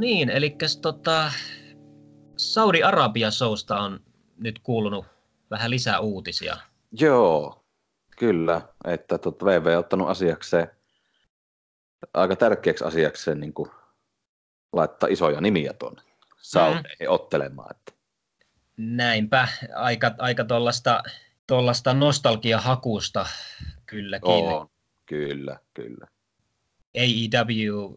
Niin, eli tota, Saudi-Arabia-sousta on nyt kuulunut vähän lisää uutisia. Joo, kyllä. Että tot, VV on ottanut asiakseen, aika tärkeäksi asiakseen niin kuin laittaa isoja nimiä tuonne Saudeihin mm. ottelemaan. Että. Näinpä, aika, aika tuollaista tuollaista nostalgiahakusta kylläkin. On, kyllä, kyllä. AEW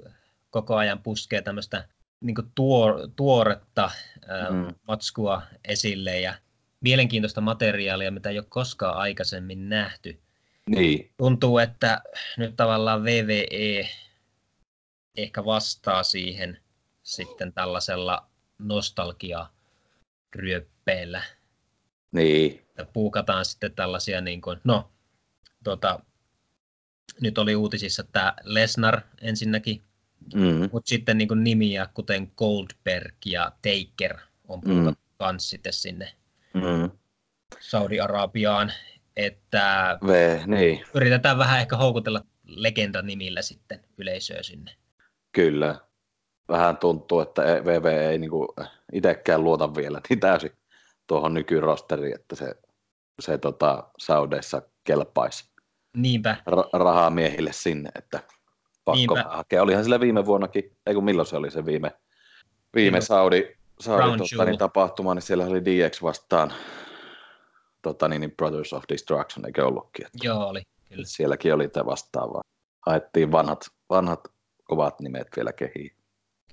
koko ajan puskee tämmöistä niin tuor, tuoretta mm. matskua esille ja mielenkiintoista materiaalia, mitä ei ole koskaan aikaisemmin nähty. Niin. Tuntuu, että nyt tavallaan VVE ehkä vastaa siihen sitten tällaisella nostalgia-ryöppeillä. Niin. Ja puukataan sitten tällaisia, niin kuin, no, tota, nyt oli uutisissa tämä Lesnar ensinnäkin, mm. mutta sitten niin kuin nimiä, kuten Goldberg ja Taker on puukattu mm. kans sitten sinne mm. Saudi-Arabiaan, että v, niin. yritetään vähän ehkä houkutella legendanimillä sitten yleisöä sinne. Kyllä. Vähän tuntuu, että VV ei niinku itsekään luota vielä niin täysin tuohon nykyrosteriin, että se, se tota, Saudeissa kelpaisi. Niinpä. Ra- rahaa miehille sinne, että pakko Niinpä. hakea. Olihan sillä viime vuonnakin, ei kun milloin se oli se viime, viime Saudi, Saudi tota, niin tapahtuma, niin siellä oli DX vastaan tota, niin, niin Brothers of Destruction, eikö ollutkin? Että Joo, oli. Kyllä. Sielläkin oli tämä vastaava. Haettiin vanhat, vanhat kovat nimet vielä kehiin.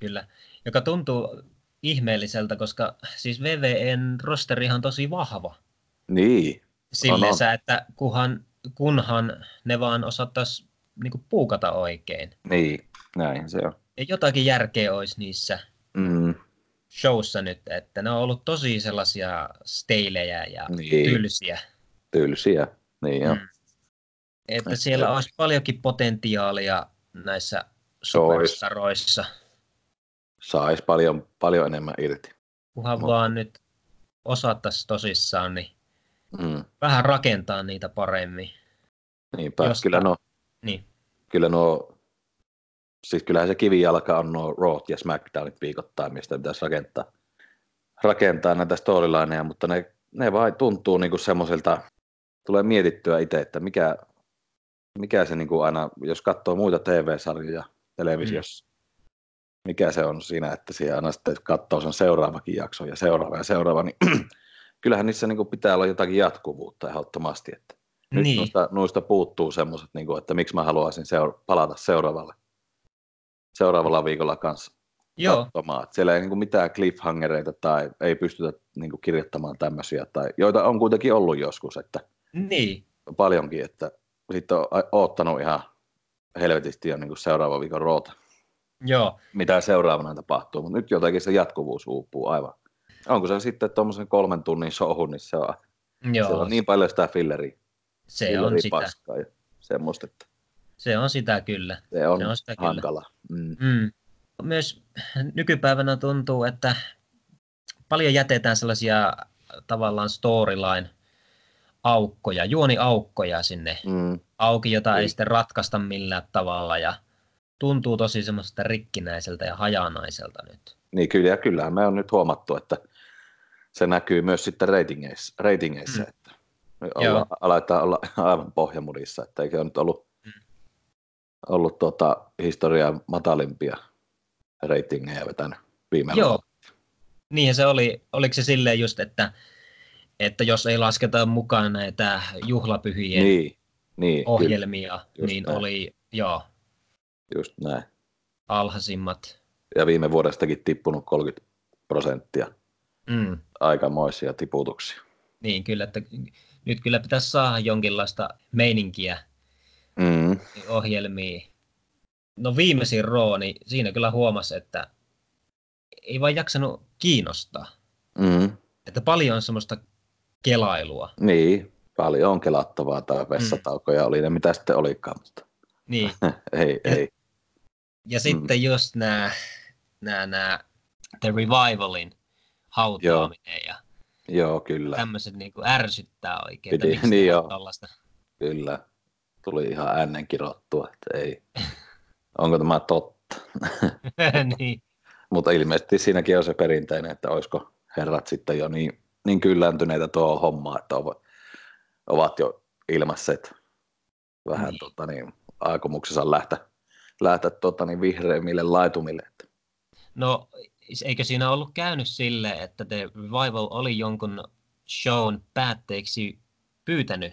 Kyllä, joka tuntuu ihmeelliseltä, koska siis VVN rosteri on tosi vahva. Niin. Silleensä, on, on. että kunhan, kunhan ne vaan osattaisi niin puukata oikein. Niin, näin se on. Ja jotakin järkeä olisi niissä mm. showssa nyt, että ne on ollut tosi sellaisia steilejä ja niin. tylsiä. Tylsiä, niin joo. Mm. Että siellä olisi paljonkin potentiaalia näissä superstaroissa. Saisi paljon, paljon enemmän irti. Kunhan no. vaan nyt osattaisi tosissaan, niin mm. vähän rakentaa niitä paremmin. Niinpä, Josta... kyllä no, niin. Kyllä no, siis kyllähän se kivijalka on nuo Raw ja SmackDownit viikoittain, mistä pitäisi rakentaa, rakentaa näitä storylineja, mutta ne, ne vai tuntuu niinku semmoiselta, tulee mietittyä itse, että mikä, mikä se niinku aina, jos katsoo muita TV-sarjoja televisiossa, mm mikä se on siinä, että siellä aina sitten katsoo sen seuraavakin jakso ja seuraava ja seuraava, niin kyllähän niissä niin kuin pitää olla jotakin jatkuvuutta ehdottomasti. Että nyt niin. noista, noista puuttuu semmoiset, niin kuin, että miksi mä haluaisin seura- palata seuraavalle, seuraavalla viikolla kanssa Joo. katsomaan. Että siellä ei niin kuin mitään cliffhangereita tai ei pystytä niin kuin kirjoittamaan tämmöisiä, tai, joita on kuitenkin ollut joskus, että niin. paljonkin, että sitten on ottanut ihan helvetisti jo niin seuraava viikon roota. Joo. mitä seuraavana tapahtuu, mutta nyt jotenkin se jatkuvuus uupuu aivan. Onko se sitten tuommoisen kolmen tunnin showhun, niin se on, Joo. se on niin paljon sitä filleriä. Se filleriä on sitä. Ja semmoista, että se on sitä kyllä. Se on, se on sitä hankala. Kyllä. Mm. Mm. Myös nykypäivänä tuntuu, että paljon jätetään sellaisia tavallaan storyline aukkoja, juoniaukkoja sinne mm. auki, jota ei sitten ratkaista millään tavalla. Ja tuntuu tosi semmoista rikkinäiseltä ja hajanaiselta nyt. Niin kyllä, ja kyllähän me on nyt huomattu, että se näkyy myös sitten ratingeissa, ratingeissa mm. Olla, aletaan olla aivan pohjamudissa, että eikö ole nyt ollut, mm. ollut tuota, historiaa matalimpia ratingeja vetänyt viime Joo, niinhän se oli, oliko se silleen just, että, että jos ei lasketa mukaan näitä juhlapyhien niin, niin, ohjelmia, niin näin. oli, joo, Just näin. Alhaisimmat. Ja viime vuodestakin tippunut 30 prosenttia. Mm. Aikamoisia tiputuksia. Niin, kyllä, että nyt kyllä pitäisi saada jonkinlaista meininkiä mm. ohjelmiin. No viimeisin roo, niin siinä kyllä huomasi, että ei vaan jaksanut kiinnostaa. Mm. Että paljon on semmoista kelailua. Niin, paljon on kelattavaa tai vessataukoja mm. oli ne mitä sitten olikaan, mutta niin. ei, ei. Ja mm. sitten just nämä, nämä, nämä The Revivalin hautaaminen joo. ja joo, kyllä. tämmöiset niin kuin ärsyttää oikein. Piti, niin joo. Tollaista. Kyllä. Tuli ihan äänen kirottua, että ei. Onko tämä totta? niin. mutta ilmeisesti siinäkin on se perinteinen, että olisiko herrat sitten jo niin, niin kyllääntyneitä tuo homma, että ovat jo ilmasset vähän niin. tota, niin, aikomuksessa lähteä, lähteä tota, niin, vihreimmille laitumille. No, eikö siinä ollut käynyt sille, että The Revival oli jonkun shown päätteeksi pyytänyt,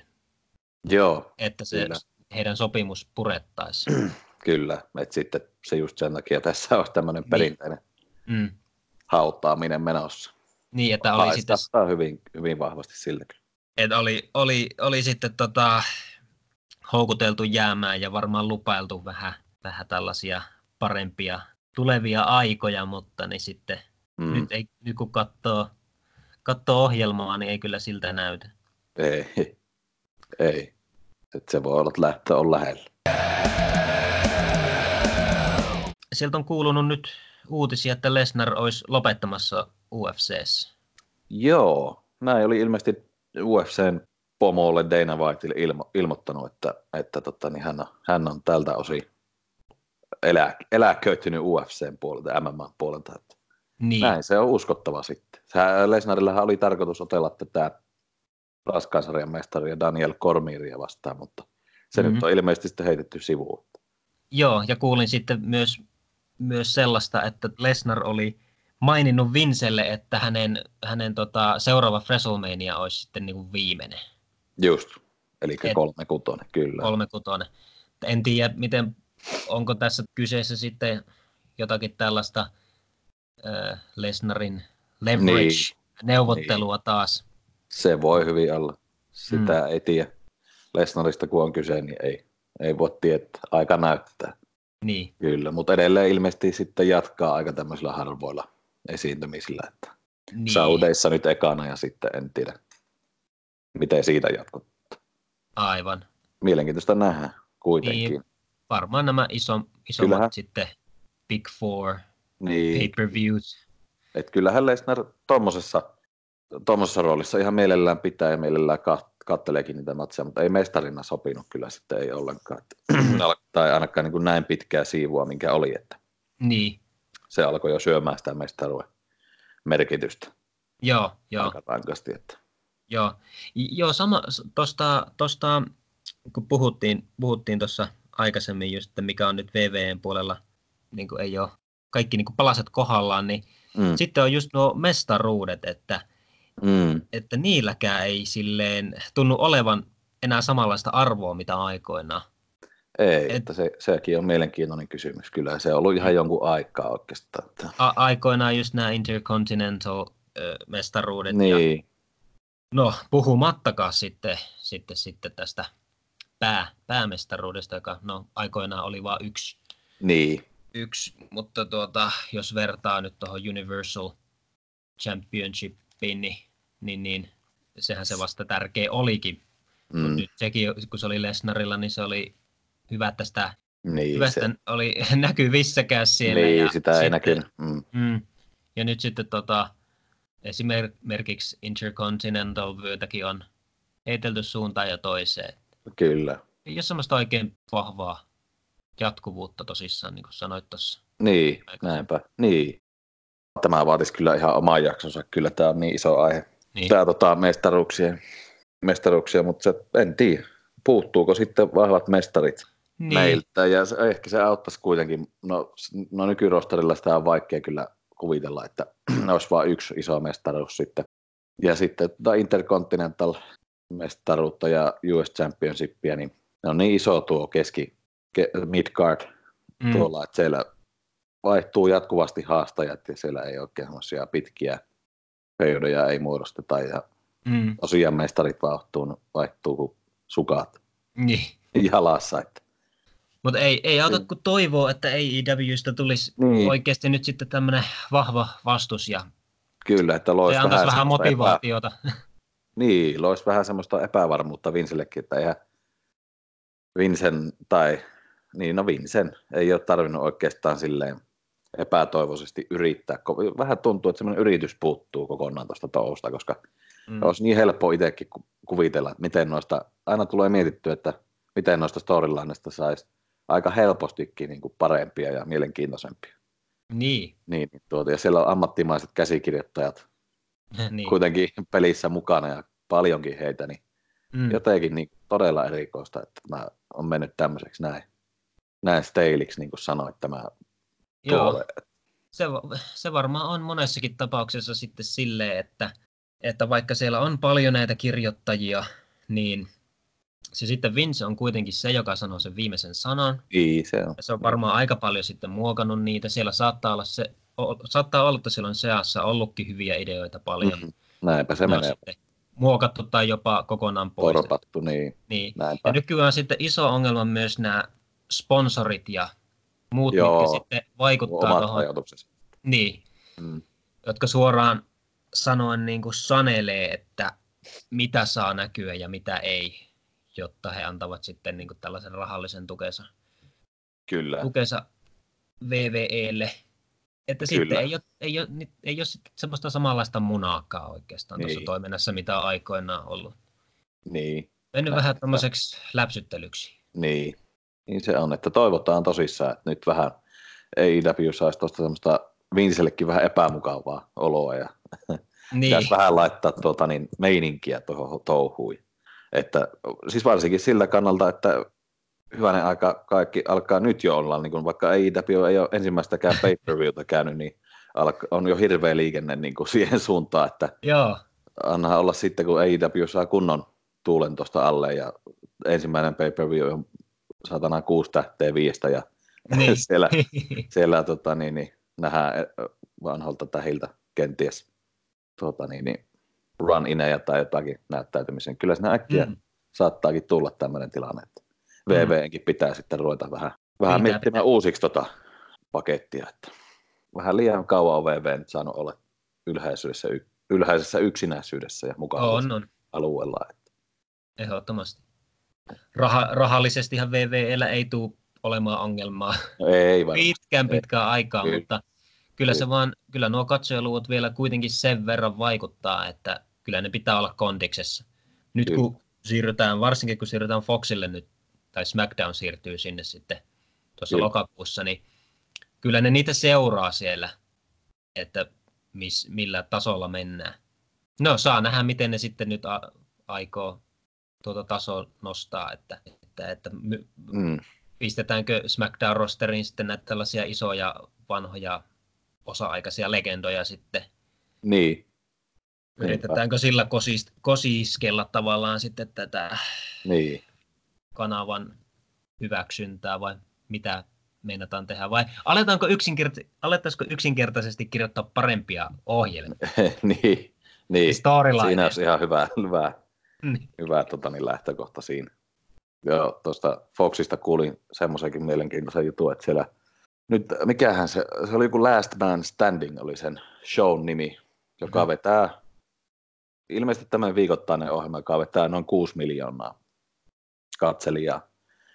Joo, että se kyllä. heidän sopimus purettaisiin? kyllä, että sitten se just sen takia tässä olisi tämmöinen niin. perinteinen mm. hautaaminen menossa. Niin, että oli sitten... hyvin, hyvin vahvasti sillä Että oli, oli, oli sitten tota, houkuteltu jäämään ja varmaan lupailtu vähän, vähän tällaisia parempia tulevia aikoja, mutta niin sitten mm. nyt, ei, nyt kun katsoo, katsoo ohjelmaa, niin ei kyllä siltä näytä. Ei, ei. Et se voi olla, että lähtö on lähellä. Sieltä on kuulunut nyt uutisia, että Lesnar olisi lopettamassa UFCssä. Joo, näin oli ilmeisesti UFCn pomolle Dana Whiteille ilmo, ilmoittanut, että, että tota, niin hän, on, hän on tältä osin elä, eläköitynyt UFCn puolelta, MMA puolelta. Että niin. Näin se on uskottava sitten. Lesnarillahan oli tarkoitus otella tätä raskaansarjan mestaria Daniel Cormieria vastaan, mutta se mm-hmm. nyt on ilmeisesti sitten heitetty sivuun. Joo, ja kuulin sitten myös, myös sellaista, että Lesnar oli maininnut Vincelle, että hänen, hänen tota, seuraava WrestleMania olisi sitten niin kuin viimeinen. Just, eli kolme kutonen, kyllä. Kolme kutonen. En tiedä, miten, onko tässä kyseessä sitten jotakin tällaista äh, Lesnarin leverage-neuvottelua niin. taas. Se voi hyvin olla. Sitä mm. ei tiedä. Lesnarista kun on kyse, niin ei, ei voi tietää. Aika näyttää. Niin. Kyllä, mutta edelleen ilmeisesti sitten jatkaa aika tämmöisillä harvoilla esiintymisillä. Että niin. Saudeissa nyt ekana ja sitten en tiedä, miten siitä jatkuu. Aivan. Mielenkiintoista nähdä kuitenkin. Niin, varmaan nämä iso, isommat kyllähän, sitten Big Four niin, pay-per-views. Et kyllähän Lesnar tuommoisessa tuommoisessa roolissa ihan mielellään pitää ja mielellään katteleekin niitä matseja, mutta ei mestarina sopinut kyllä sitten ei ollenkaan. tai ainakaan niin kuin näin pitkää siivua, minkä oli. Että niin. Se alkoi jo syömään sitä mestaruuden merkitystä. Joo, joo. Aika rankasti, että. Joo, joo sama tuosta, tosta, kun puhuttiin, puhuttiin tuossa aikaisemmin just, että mikä on nyt VVN puolella, niin kuin ei ole kaikki niin kuin palaset kohdallaan, niin mm. sitten on just nuo mestaruudet, että, mm. että niilläkään ei silleen tunnu olevan enää samanlaista arvoa, mitä aikoinaan. Ei, Et, että se, sekin on mielenkiintoinen kysymys. Kyllä se on ollut ihan jonkun aikaa oikeastaan. A- aikoinaan just nämä Intercontinental-mestaruudet. Niin. Ja, no, puhumattakaan sitten, sitten, sitten tästä pää, päämestaruudesta, joka no, aikoinaan oli vain yksi. Niin. Yksi, mutta tuota, jos vertaa nyt tuohon Universal Championshipiin, niin, niin, niin sehän se vasta tärkeä olikin. Mm. Mut nyt sekin, kun se oli Lesnarilla, niin se oli hyvä, että sitä niin, hyvästä se... oli näkyvissäkään siellä. Niin, ja sitä ei näkynyt. Mm. Mm, ja nyt sitten tota, esimerkiksi Intercontinental vyötäkin on heitelty suuntaan ja toiseen. Kyllä. Ei ole semmoista oikein vahvaa jatkuvuutta tosissaan, niin kuin sanoit tuossa. Niin, näinpä. Niin. Tämä vaatisi kyllä ihan oman jaksonsa. Kyllä tämä on niin iso aihe. Niin. Tämä tota, mestaruuksia, mestaruuksia, mutta se, en tiedä. Puuttuuko sitten vahvat mestarit niin. meiltä? Ja se, ehkä se auttaisi kuitenkin. No, no nykyrosterilla sitä on vaikea kyllä kuvitella, että olisi vain yksi iso mestaruus sitten. Ja sitten tota Intercontinental mestaruutta ja US Championshipia, niin ne on niin iso tuo keski, ke, midcard mm. tuolla, että siellä vaihtuu jatkuvasti haastajat ja siellä ei oikein sellaisia pitkiä pöydoja ei muodosteta ja mm. tosiaan mestarit vaihtuu, vaihtuu kuin sukat niin. jalassa. Että. Mutta ei, ei auta kuin toivoa, että AEWstä tulisi niin. oikeasti nyt sitten tämmöinen vahva vastus ja Kyllä, että loisi vähän, vähän motivaatiota. Epä... Niin, loisi vähän semmoista epävarmuutta Vincellekin, että eihän Vincen tai niin no Vincen ei ole tarvinnut oikeastaan silleen epätoivoisesti yrittää. Vähän tuntuu, että semmoinen yritys puuttuu kokonaan tuosta tousta, koska mm. olisi niin helppo itsekin kuvitella, että miten noista, aina tulee mietittyä, että miten noista storylineista saisi aika helpostikin niin kuin parempia ja mielenkiintoisempia. Niin. niin tuota, ja siellä on ammattimaiset käsikirjoittajat niin. kuitenkin pelissä mukana ja paljonkin heitä, niin mm. jotenkin niin todella erikoista, että mä on mennyt tämmöiseksi näin, näin steiliksi, niin kuin sanoit tämä Joo. Se, se varmaan on monessakin tapauksessa sitten silleen, että, että vaikka siellä on paljon näitä kirjoittajia, niin se sitten Vince on kuitenkin se, joka sanoo sen viimeisen sanan. Niin, se on. Ja se on varmaan aika paljon sitten muokannut niitä. Siellä saattaa olla, se, saattaa olla että siellä on seassa ollutkin hyviä ideoita paljon. Mm, näinpä se ne menee. Sitten muokattu tai jopa kokonaan pois. Torpattu, niin. niin. Ja nykyään sitten iso ongelma myös nämä sponsorit ja muut, Joo, mitkä sitten vaikuttaa tuohon. Niin, mm. jotka suoraan sanoen niin kuin sanelee, että mitä saa näkyä ja mitä ei, jotta he antavat sitten niin kuin tällaisen rahallisen tukensa, Kyllä. tukensa VVElle. Että Kyllä. sitten ei ole, ei, ole, ei ole semmoista samanlaista munaakaan oikeastaan niin. tuossa toiminnassa, mitä aikoinaan ollut. Niin. Mennyt vähän tämmöiseksi läpsyttelyksi. Niin. Niin se on, että toivotaan tosissaan, että nyt vähän AEW saisi tuosta semmoista Vincellekin vähän epämukavaa oloa ja niin. pitäisi vähän laittaa tuota, niin, meininkiä tuohon touhuun. Että, siis varsinkin sillä kannalta, että hyvänen aika kaikki alkaa nyt jo olla, niin kun vaikka AEW ei ole ensimmäistäkään pay-per-viewta käynyt, niin on jo hirveä liikenne niin kuin siihen suuntaan, että Joo. anna olla sitten, kun AEW saa kunnon tuulen tuosta alle ja ensimmäinen pay-per-view on satana kuusi tähteä viistä ja niin. siellä, siellä tota, niin, niin, nähdään vanholta tähiltä kenties tota, niin, niin, run ineja tai jotakin näyttäytymisen. Kyllä siinä äkkiä mm. saattaakin tulla tämmöinen tilanne, että. VVnkin pitää sitten ruveta vähän, vähän pitää, miettimään pitää. uusiksi tota pakettia. Että vähän liian kauan on VV nyt saanut olla ylhäisyydessä, ylhäisessä yksinäisyydessä ja mukaan on, on. alueella. Että. Ehdottomasti. Rah- rahallisestihan VVllä ei tule olemaan ongelmaa no ei pitkään pitkään aikaa, kyllä. mutta kyllä, se vaan, kyllä nuo katsojaluvut vielä kuitenkin sen verran vaikuttaa, että kyllä ne pitää olla kondiksessa. Nyt kyllä. kun siirrytään, varsinkin kun siirrytään Foxille nyt, tai SmackDown siirtyy sinne sitten tuossa kyllä. lokakuussa, niin kyllä ne niitä seuraa siellä, että mis, millä tasolla mennään. No saa nähdä, miten ne sitten nyt a- aikoo tuota tasoa nostaa, että, että, että my, mm. pistetäänkö SmackDown-rosteriin sitten näitä tällaisia isoja vanhoja osa-aikaisia legendoja sitten. Niin. Yritetäänkö sillä kosis, kosiskella tavallaan sitten tätä niin. Kanavan hyväksyntää vai mitä meinataan tehdä? Vai aletaanko yksinkerta- yksinkertaisesti kirjoittaa parempia ohjelmia? niin, niin. siinä olisi ihan hyvä, hyvä niin. hyvä tota, niin lähtökohta siinä. Joo, tuosta Foxista kuulin semmoisenkin mielenkiintoisen jutun, että siellä nyt, mikähän se, se oli joku Last Man Standing oli sen show nimi, joka mm-hmm. vetää, ilmeisesti tämän viikoittainen ohjelma, joka vetää noin 6 miljoonaa katselijaa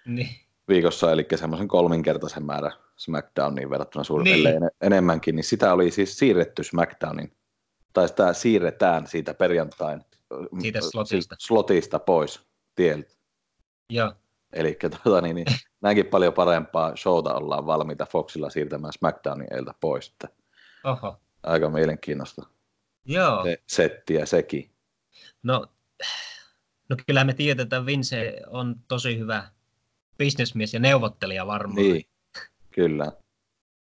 niin. viikossa, eli semmoisen kolminkertaisen määrä SmackDowniin verrattuna suunnilleen niin. enemmänkin, niin sitä oli siis siirretty SmackDownin, tai sitä siirretään siitä perjantain siitä slotista, slotista pois tieltä. Joo. Eli tuota, niin, niin, näinkin paljon parempaa showta ollaan valmiita Foxilla siirtämään SmackDownin eiltä pois. Että Oho. Aika mielenkiintoista Joo. Se, settiä sekin. No, no kyllä me tiedetään, että Vince on tosi hyvä bisnesmies ja neuvottelija varmaan. Niin, kyllä.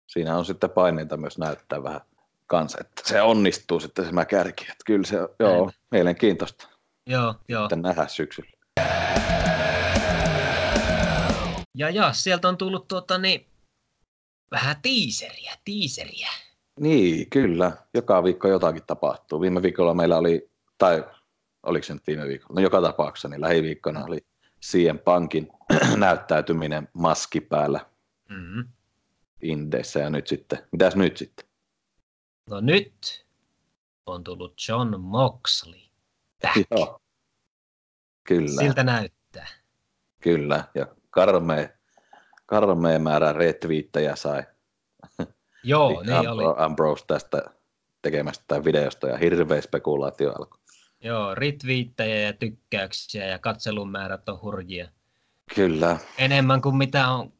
Siinä on sitten paineita myös näyttää vähän kanssa, että se onnistuu sitten se kärki. Että kyllä se, joo, Näin. mielenkiintoista. Joo, joo. Sitten nähdä syksyllä. Ja, ja sieltä on tullut tuota, niin, vähän tiiseriä, tiiseriä. Niin, kyllä. Joka viikko jotakin tapahtuu. Viime viikolla meillä oli, tai oliko se nyt viime viikolla, no joka tapauksessa, niin lähiviikkona oli CM Pankin näyttäytyminen maski päällä mm-hmm. Indeissä ja nyt sitten, mitäs nyt sitten? No nyt on tullut John Moxley back. Joo. Kyllä. Siltä näyttää. Kyllä, ja karmea, karmea määrä retweettejä sai. Joo, niin Am- oli. Ambrose tästä tekemästä videosta ja hirveä spekulaatio alkoi. Joo, retweettejä ja tykkäyksiä ja katselun määrät on hurjia. Kyllä. Enemmän kuin mitä on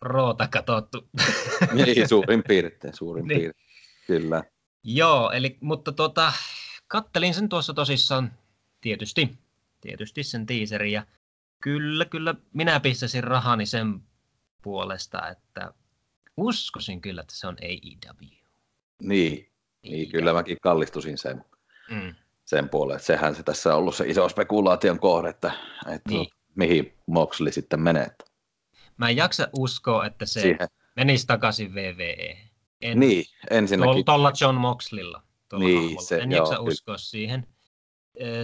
roota katsottu. niin, suurin piirtein, suurin niin. piirtein, kyllä. Joo, eli, mutta tota, kattelin sen tuossa tosissaan tietysti, tietysti sen tiiserin ja kyllä, kyllä minä pistäisin rahani sen puolesta, että uskoisin kyllä, että se on AEW. Niin, niin kyllä mäkin kallistusin sen, mm. Sen puolelle. Sehän se tässä on ollut se iso spekulaation kohde, että, että niin. mihin Moxley sitten menee. Mä en jaksa uskoa, että se Siihen. menisi takaisin VVE. En, niin, ensinnäkin. Tuolla John Moxlilla. Niin, se, en jaksa joo, uskoa kyllä. siihen.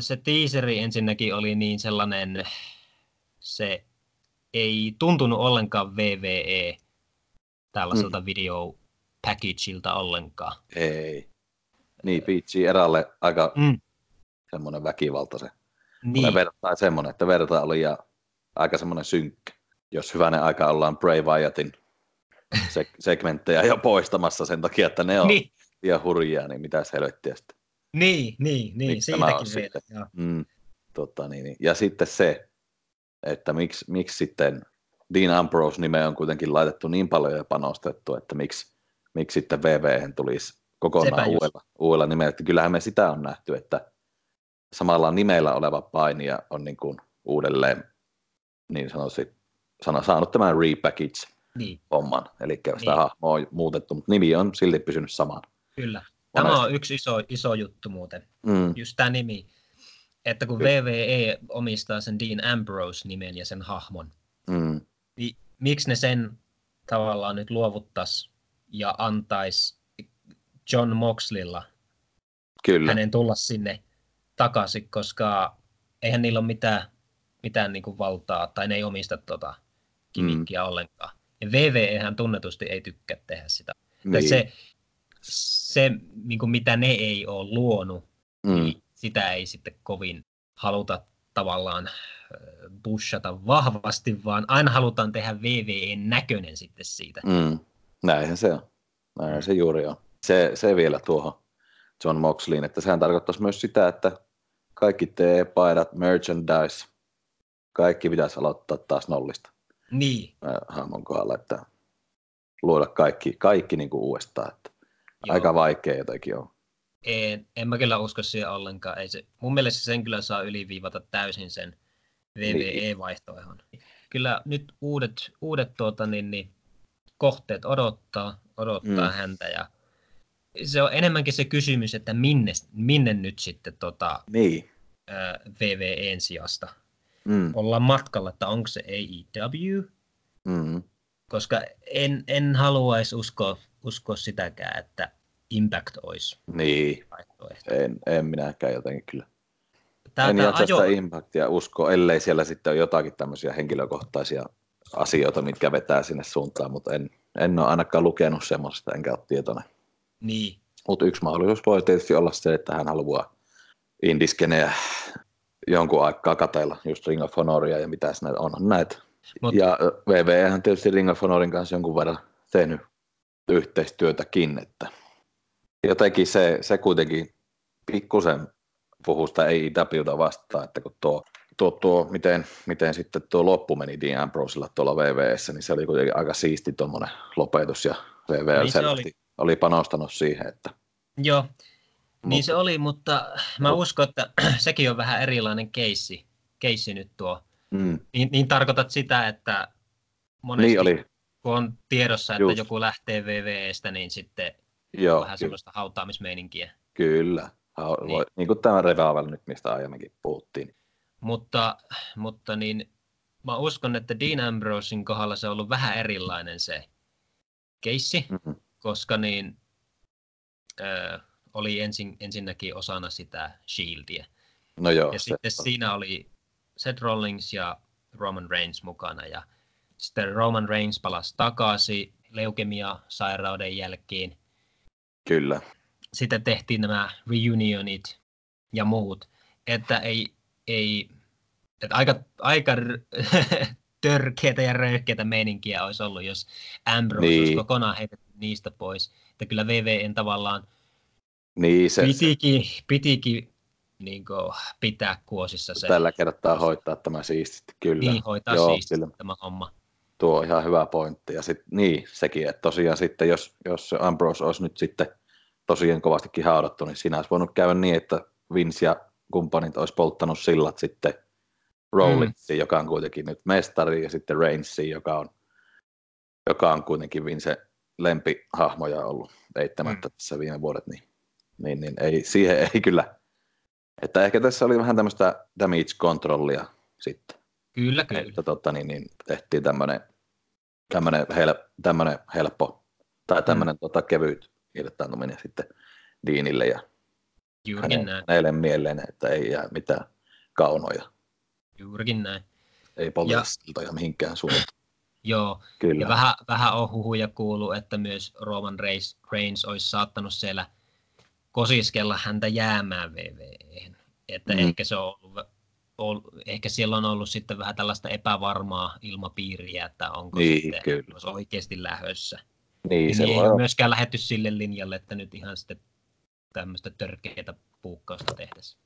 Se teaseri ensinnäkin oli niin sellainen, se ei tuntunut ollenkaan VVE tällaiselta mm. video packageilta ollenkaan. Ei. Niin, Peachy erälle aika mm. Semmoinen väkivaltaisen. Niin. Verta, semmoinen, että verta oli ja aika semmoinen synkkä. Jos hyvänen aika ollaan Bray Wyattin se- segmenttejä jo poistamassa sen takia, että ne on niin. liian hurjia, niin mitä helvettiä sitten. Niin, niin, niin, Miksi siitäkin vielä. Mm, tota, niin, niin. Ja sitten se, että miksi, miksi sitten Dean Ambrose nime on kuitenkin laitettu niin paljon ja panostettu, että miksi, miksi sitten VV tulisi kokonaan uudella, uudella nimellä. Että kyllähän me sitä on nähty, että samalla nimellä oleva painija on niin kuin uudelleen niin sanoisin, sana, saanut tämän repackage niin. homman, eli sitä niin. hahmoa on muutettu, mutta nimi on silti pysynyt samana. Kyllä. Tämä on yksi iso, iso juttu muuten, mm. just tämä nimi, että kun Kyllä. VVE omistaa sen Dean Ambrose-nimen ja sen hahmon, mm. niin miksi ne sen tavallaan nyt luovuttaisi ja antaisi John Moxlilla Kyllä. hänen tulla sinne takaisin, koska eihän niillä ole mitään, mitään niin kuin valtaa, tai ne ei omista tota kimikkiä mm. ollenkaan. Ja VVEhän tunnetusti ei tykkää tehdä sitä. Niin. Se, se niin kuin mitä ne ei ole luonut, mm. niin sitä ei sitten kovin haluta tavallaan pushata vahvasti, vaan aina halutaan tehdä VVEn näköinen sitten siitä. Mm. Näinhän se on. Näinhän se juuri on. Se, se vielä tuohon John Moxleyin, että sehän tarkoittaisi myös sitä, että kaikki T-paidat, merchandise, kaikki pitäisi aloittaa taas nollista. Niin. Hahmon kohdalla, että luoda kaikki, kaikki niin kuin uudestaan. Että aika vaikea jotenkin on. En, en mä kyllä usko siihen ollenkaan. Ei se, mun mielestä sen kyllä saa yliviivata täysin sen VVE-vaihtoehdon. Niin. Kyllä nyt uudet, uudet tuota, niin, niin, kohteet odottaa, odottaa mm. häntä ja se on enemmänkin se kysymys, että minne, minne nyt sitten tota, niin. VVEn sijasta mm. ollaan matkalla, että onko se AEW, mm. koska en, en haluaisi uskoa, uskoa sitäkään, että Impact olisi niin. En, en minäkään jotenkin kyllä. Tää, en jaksa ajo... sitä Impactia usko, ellei siellä sitten ole jotakin tämmöisiä henkilökohtaisia asioita, mitkä vetää sinne suuntaan, mutta en, en ole ainakaan lukenut semmoista, enkä ole tietoinen. Niin. Mutta yksi mahdollisuus voi tietysti olla se, että hän haluaa indiskenejä jonkun aikaa katella, just Ring of Honoria ja mitä näitä on näitä. Mut... Ja VV on tietysti Ring of Honorin kanssa jonkun verran tehnyt yhteistyötäkin, että jotenkin se, se kuitenkin pikkusen puhuu sitä ei IWta vastaan, että kun tuo, tuo, tuo miten, miten sitten tuo loppu meni Dean Ambrosella tuolla VVssä, niin se oli kuitenkin aika siisti tuommoinen lopetus ja VV niin oli. Oli panostanut siihen, että Joo, niin se oli, mutta mä uskon, että sekin on vähän erilainen keissi, keissi nyt tuo. Mm. Niin, niin tarkoitat sitä, että monesti niin oli. kun on tiedossa, että Just. joku lähtee VVEstä, niin sitten Joo, vähän kyllä. sellaista hautaamismeininkiä. Kyllä, ha- niin. Voi, niin kuin tämä Revival nyt, mistä aiemminkin puhuttiin. Mutta, mutta niin, mä uskon, että Dean Ambrosin kohdalla se on ollut vähän erilainen se keissi, mm-hmm. Koska niin, äh, oli ensin, ensinnäkin osana sitä Shieldia. No joo, ja sitten on. siinä oli Seth Rollins ja Roman Reigns mukana. Ja sitten Roman Reigns palasi takaisin leukemia-sairauden jälkeen. Kyllä. Sitten tehtiin nämä reunionit ja muut. Että ei, ei että aika, aika törkeitä ja röyhkeitä meininkiä olisi ollut, jos Ambrose niin. olisi kokonaan heitetty niistä pois. Että kyllä VVN tavallaan niin, se, pitikin, pitikin niin kuin, pitää kuosissa se. Tällä kertaa hoitaa tämä siististi, kyllä. Niin, hoitaa Joo, siististi kyllä. tämä homma. tuo on ihan hyvä pointti. Ja sitten niin, sekin, että tosiaan sitten, jos, jos Ambrose olisi nyt sitten tosiaan kovastikin haudattu, niin siinä olisi voinut käydä niin, että Vince ja kumppanit olisi polttanut sillat sitten Rollinsiin, mm. joka on kuitenkin nyt mestari, ja sitten Reignsiin, joka on, joka on kuitenkin Vince lempihahmoja ollut eittämättä mm. tässä viime vuodet, niin, niin, niin ei, siihen ei kyllä. Että ehkä tässä oli vähän tämmöistä damage controllia sitten. Kyllä, kyllä. Että tota, niin, niin, tehtiin tämmöinen tämmöinen, hel, tämmöinen helppo tai tämmöinen mm. tota, kevyt irtaantuminen sitten Diinille ja Juurikin näin. hänelle mieleen, että ei jää mitään kaunoja. Juurikin näin. Ei polteta ja... mihinkään suuntaan. Joo, Kyllä. ja vähän, vähän on huhuja kuulu, että myös Roman Reigns, Reigns olisi saattanut siellä kosiskella häntä jäämään VVEen. Että mm. ehkä, se on ollut, ollut, ehkä siellä on ollut sitten vähän tällaista epävarmaa ilmapiiriä, että onko niin, sitten kyllä. oikeasti lähössä. Niin, niin se ei ole myöskään lähetty sille linjalle, että nyt ihan sitten tämmöistä törkeitä puukkausta tehdessä.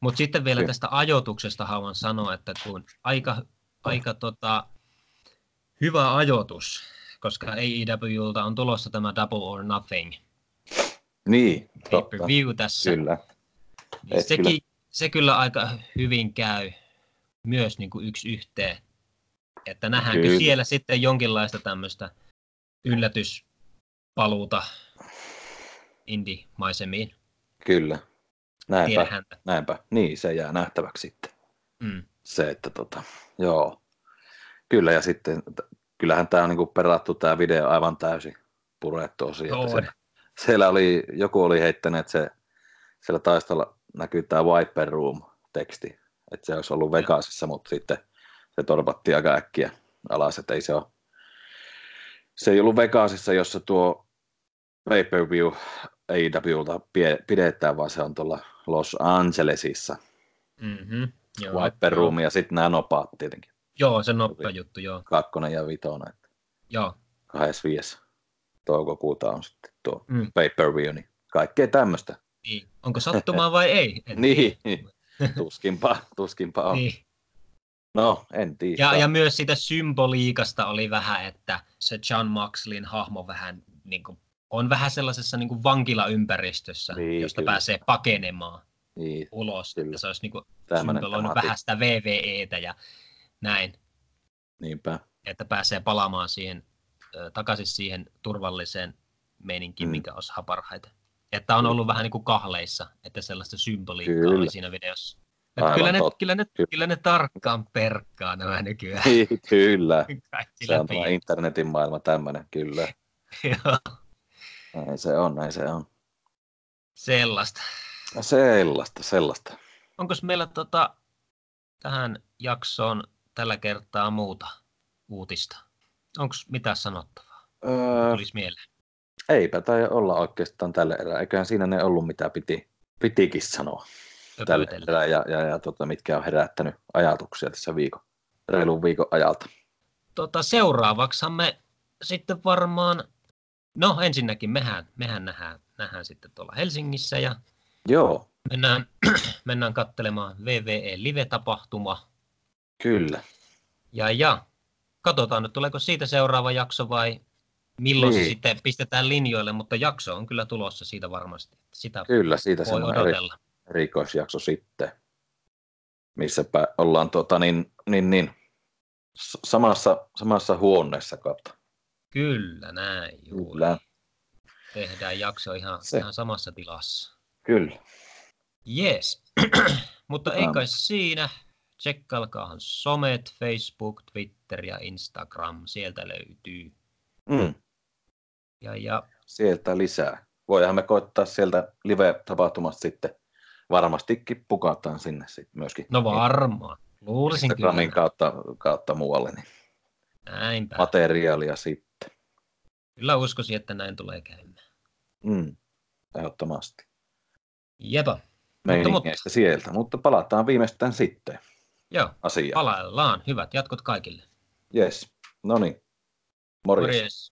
Mutta sitten vielä tästä ajoituksesta haluan sanoa, että kun aika, aika tota, hyvä ajoitus, koska AEWlta on tulossa tämä Double or Nothing. Niin, totta. View tässä. Kyllä. Niin sekin, kyllä. Se kyllä aika hyvin käy myös niin kuin yksi yhteen. Että nähdäänkö kyllä. siellä sitten jonkinlaista tämmöistä yllätyspaluuta indie-maisemiin. Kyllä. Näinpä, näinpä. Niin, se jää nähtäväksi sitten. Mm. Se, että tota, joo. Kyllä, ja sitten kyllähän tämä on niinku perattu tämä video aivan täysin purettu osia. Siellä, siellä, oli, joku oli heittänyt, että se, siellä taistalla näkyy tämä Viper Room-teksti, että se olisi ollut Vegasissa, mutta sitten se torpattiin aika äkkiä alas, että ei se ole, se ei ollut Vegasissa, jossa tuo pay-per-view AEWlta pidetään, vaan se on tuolla Los Angelesissa. Mm-hmm, joo, Viper Room ja sitten nämä nopaat tietenkin. Joo, se nopea juttu, joo. Kakkonen ja vitonen. Että joo. 25. toukokuuta on sitten tuo mm. pay-per-view, niin kaikkea tämmöistä. Niin. Onko sattumaa vai ei? En niin, tuskinpa, tuskinpa on. Niin. No, en tiedä. Ja, ja myös sitä symboliikasta oli vähän, että se John Maxlin hahmo vähän niin kuin, on vähän sellaisessa niin kuin vankilaympäristössä, niin, josta kyllä. pääsee pakenemaan niin, ulos. Kyllä. Että se olisi niin kuin symboloinut vähän sitä VVEtä ja näin. Niinpä. Että pääsee palaamaan siihen, takaisin siihen turvalliseen meininkiin, mm. mikä osaa parhaiten. Että on ollut vähän niin kuin kahleissa, että sellaista symboliikkaa kyllä. oli siinä videossa. kyllä, ne, kyllä, ne, kyllä ne tarkkaan perkkaa nämä nykyään. Niin, kyllä. se on tämä internetin maailma tämmöinen, kyllä. Joo. Näin se on, näin se on. Sellaista. Sellaista, sellaista. Onko meillä tota, tähän jaksoon tällä kertaa muuta uutista? Onko mitä sanottavaa? Öö, Tulisi mieleen. Eipä tai olla oikeastaan tällä erää. Eiköhän siinä ne ollut mitä piti, pitikin sanoa tällä erää ja, ja, ja tota, mitkä on herättänyt ajatuksia tässä viikon, reilun viikon ajalta. Tota, seuraavaksi me sitten varmaan, no ensinnäkin mehän, mehän nähdään, nähdään sitten tuolla Helsingissä ja Joo. Mennään, mennään katselemaan VVE Live-tapahtuma. Kyllä. Ja, ja katsotaan nyt, tuleeko siitä seuraava jakso vai milloin niin. se sitten pistetään linjoille, mutta jakso on kyllä tulossa siitä varmasti. Sitä kyllä, siitä voi odotella. Eri, erikoisjakso sitten, missä ollaan tota, niin, niin, niin, samassa, samassa huoneessa kautta. Kyllä, näin juuri. Kyllä. Tehdään jakso ihan, se. ihan samassa tilassa. Kyllä. Yes. mutta ei kai siinä. Tsekkailkaahan somet, Facebook, Twitter ja Instagram. Sieltä löytyy. Mm. Ja, ja... Sieltä lisää. Voidaan me koittaa sieltä live-tapahtumasta sitten. Varmastikin pukataan sinne sitten myöskin. No varmaan. Luulisin Instagramin kyllä. kautta, kautta muualle. Niin Näinpä. Materiaalia sitten. Kyllä uskoisin, että näin tulee käymään. Mm, ehdottomasti. Jepa. Mutta, mutta, sieltä, mutta palataan viimeistään sitten. Joo, asiaan. palaillaan. Hyvät jatkot kaikille. Yes, no niin. Morjes. Morjes.